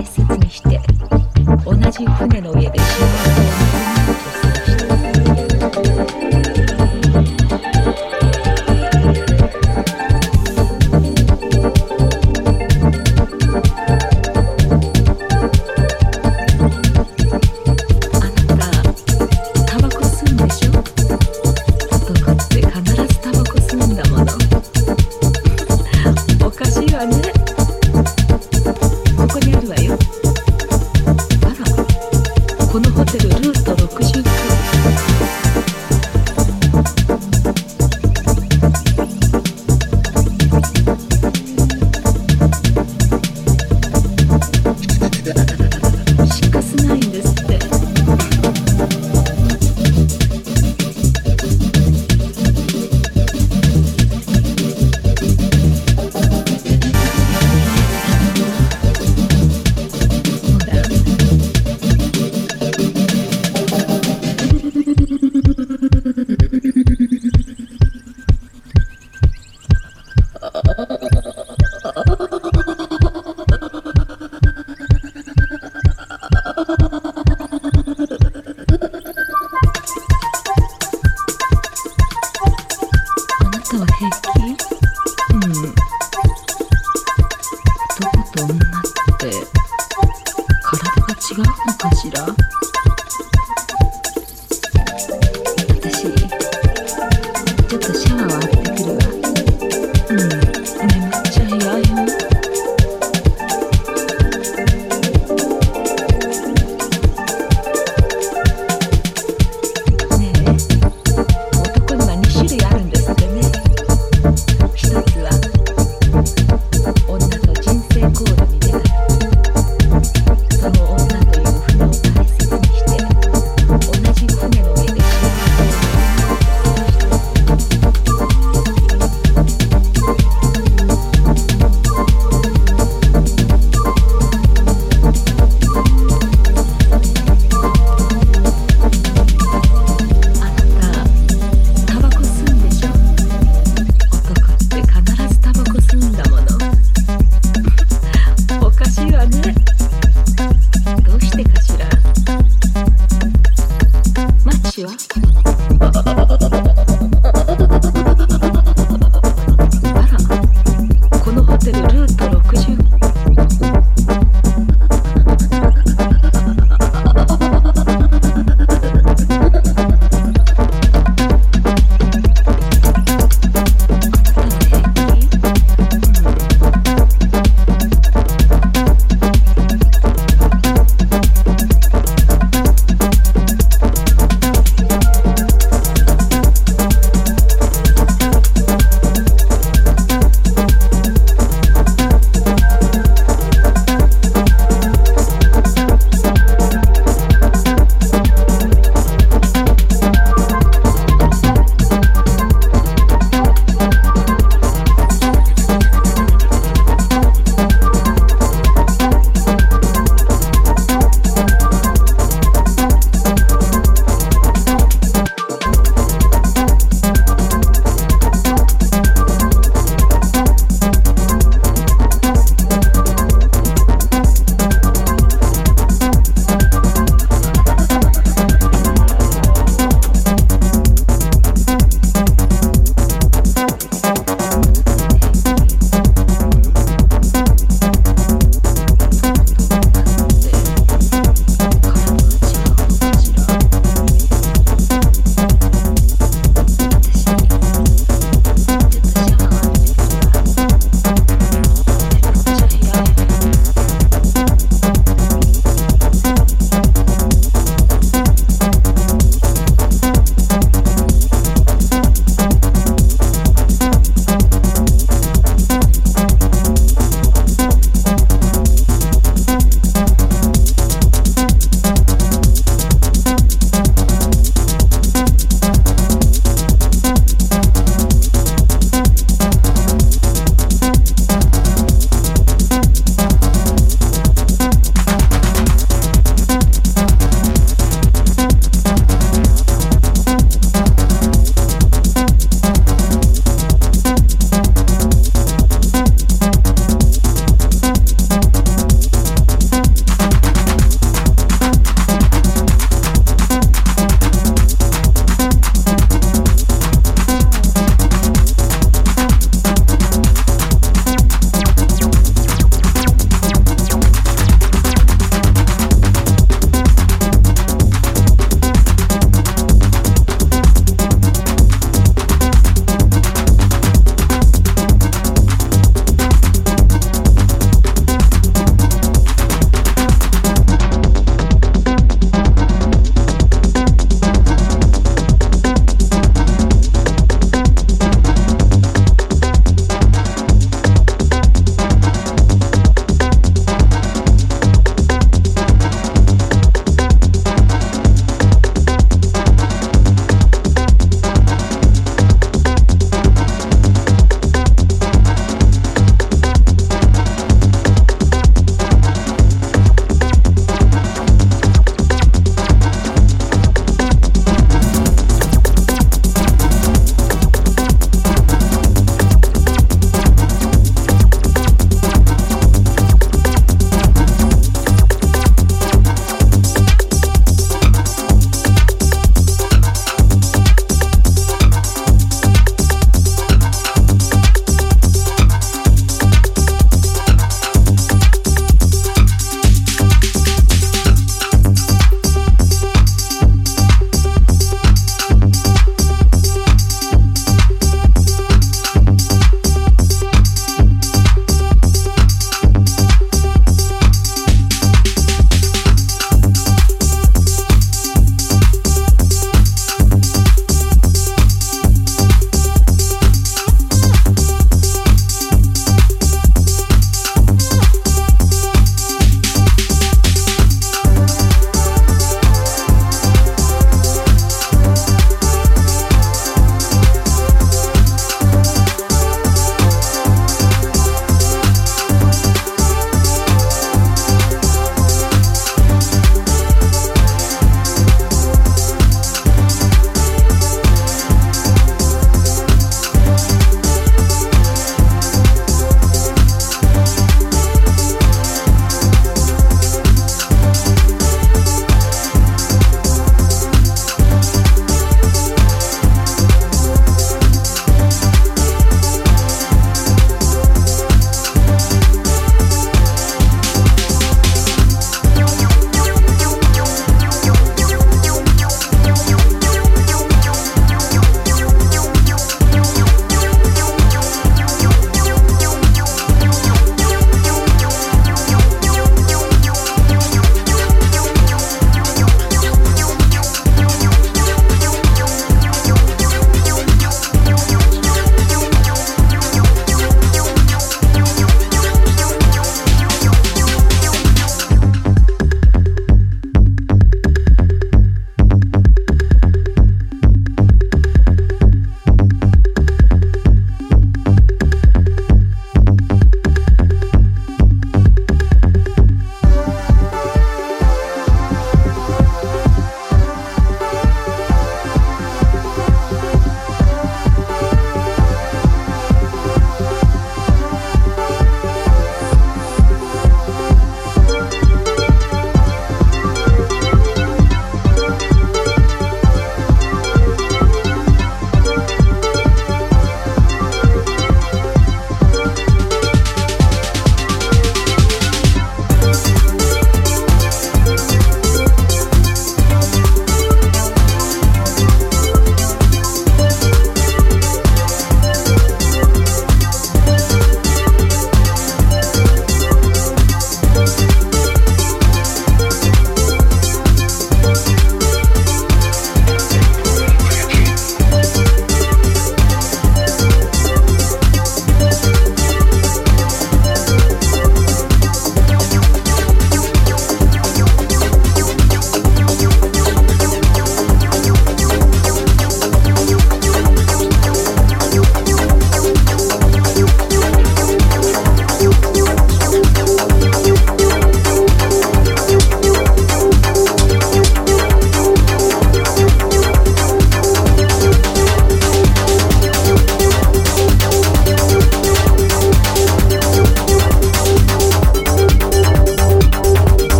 大切にして同じ船の上で幸せを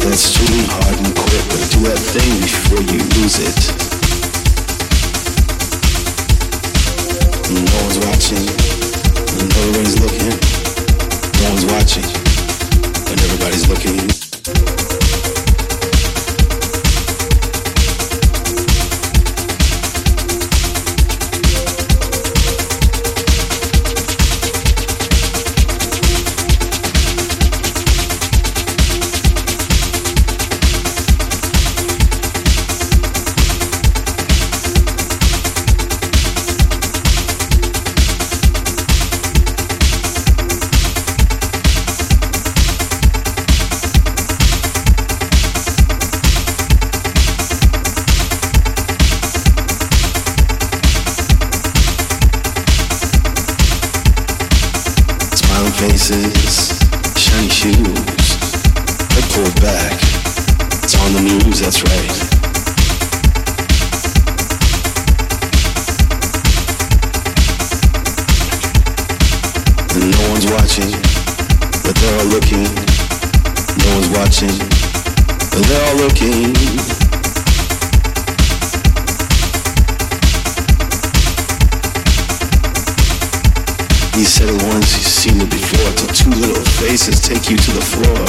dance too hard and quit, but do that thing before you lose it. No one's watching, and everybody's looking. No one's watching, and everybody's looking. Looking. He said it once, he's seen it before. Till two little faces take you to the floor.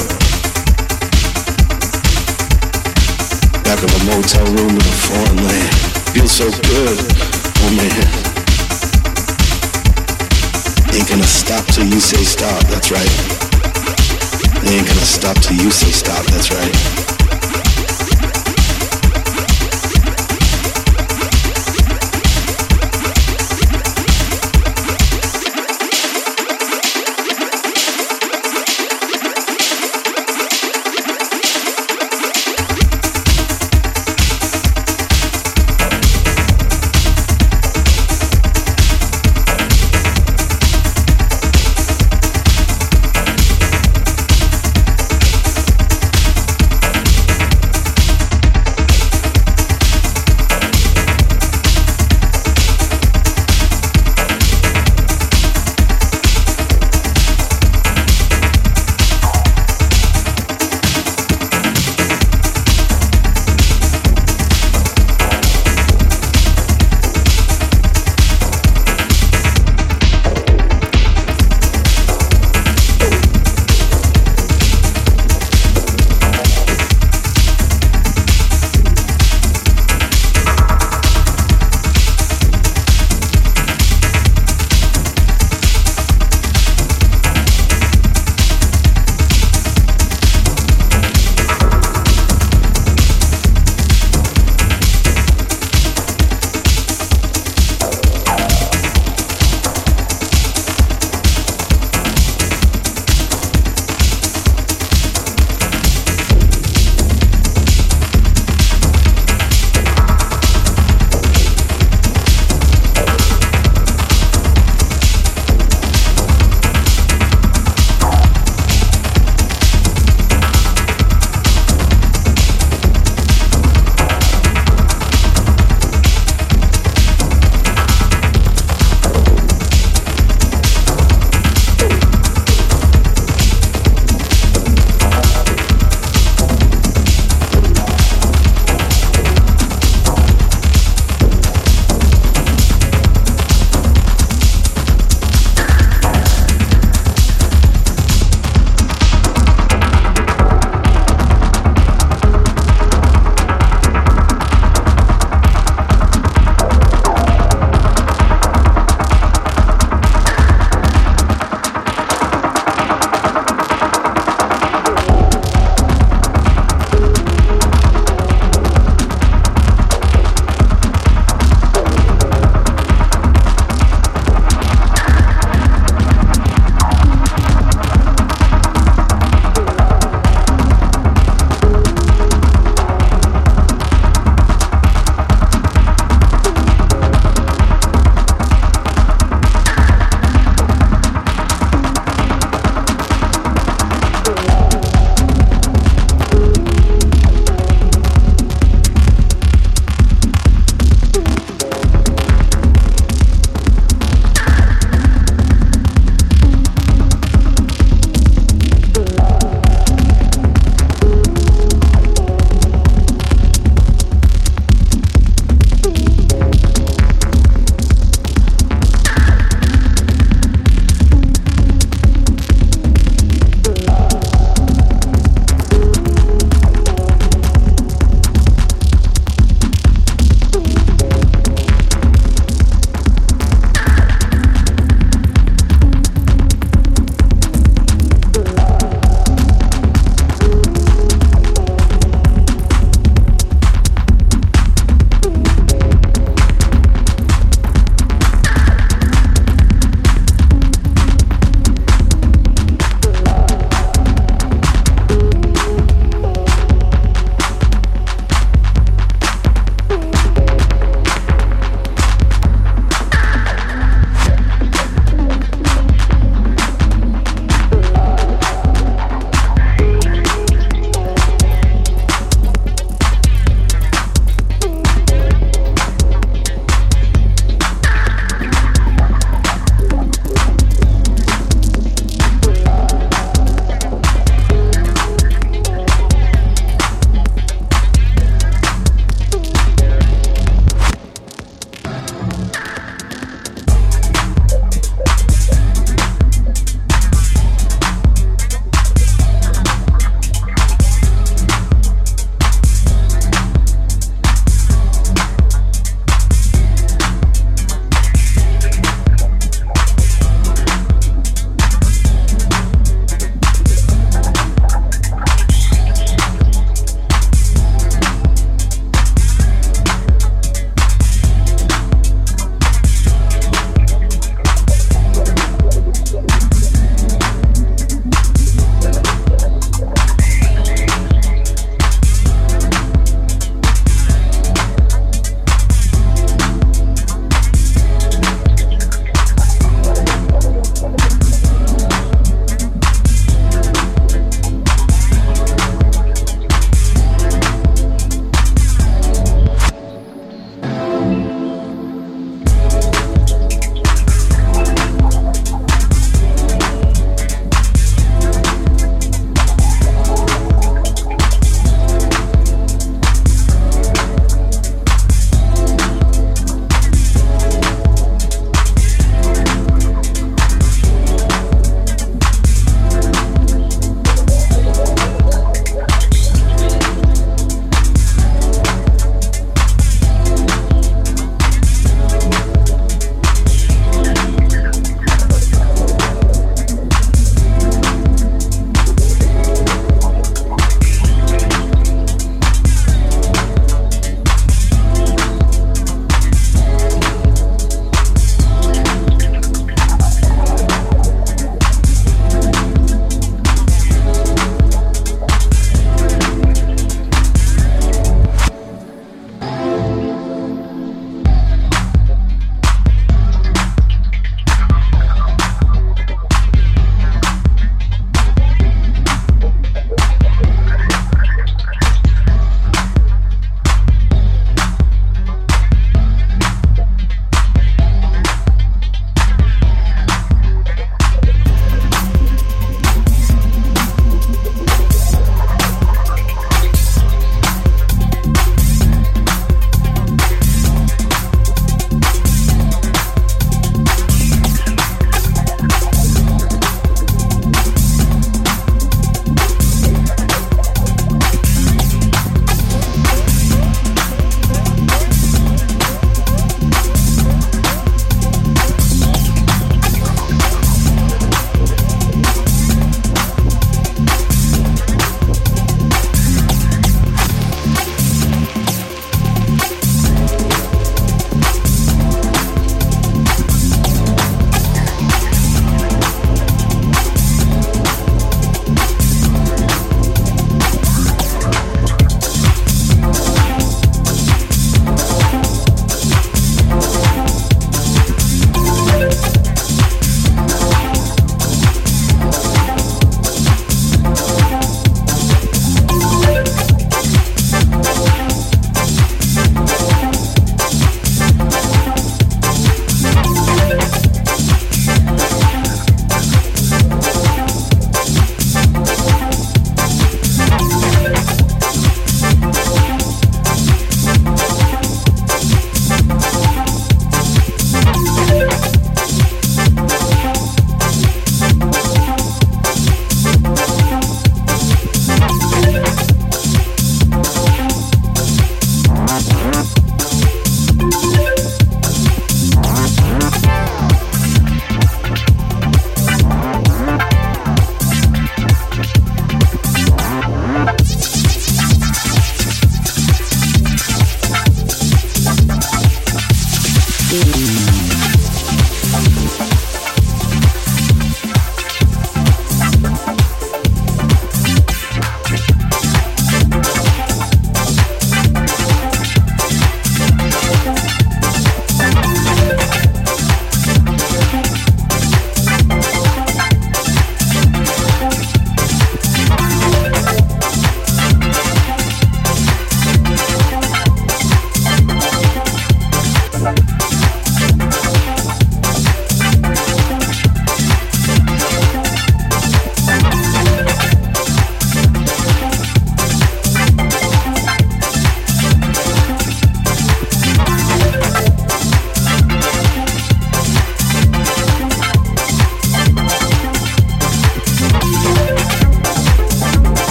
Back of a motel room in a foreign land. Feels so good, oh man. Ain't gonna stop till you say stop, that's right. They ain't gonna stop till you say stop, that's right.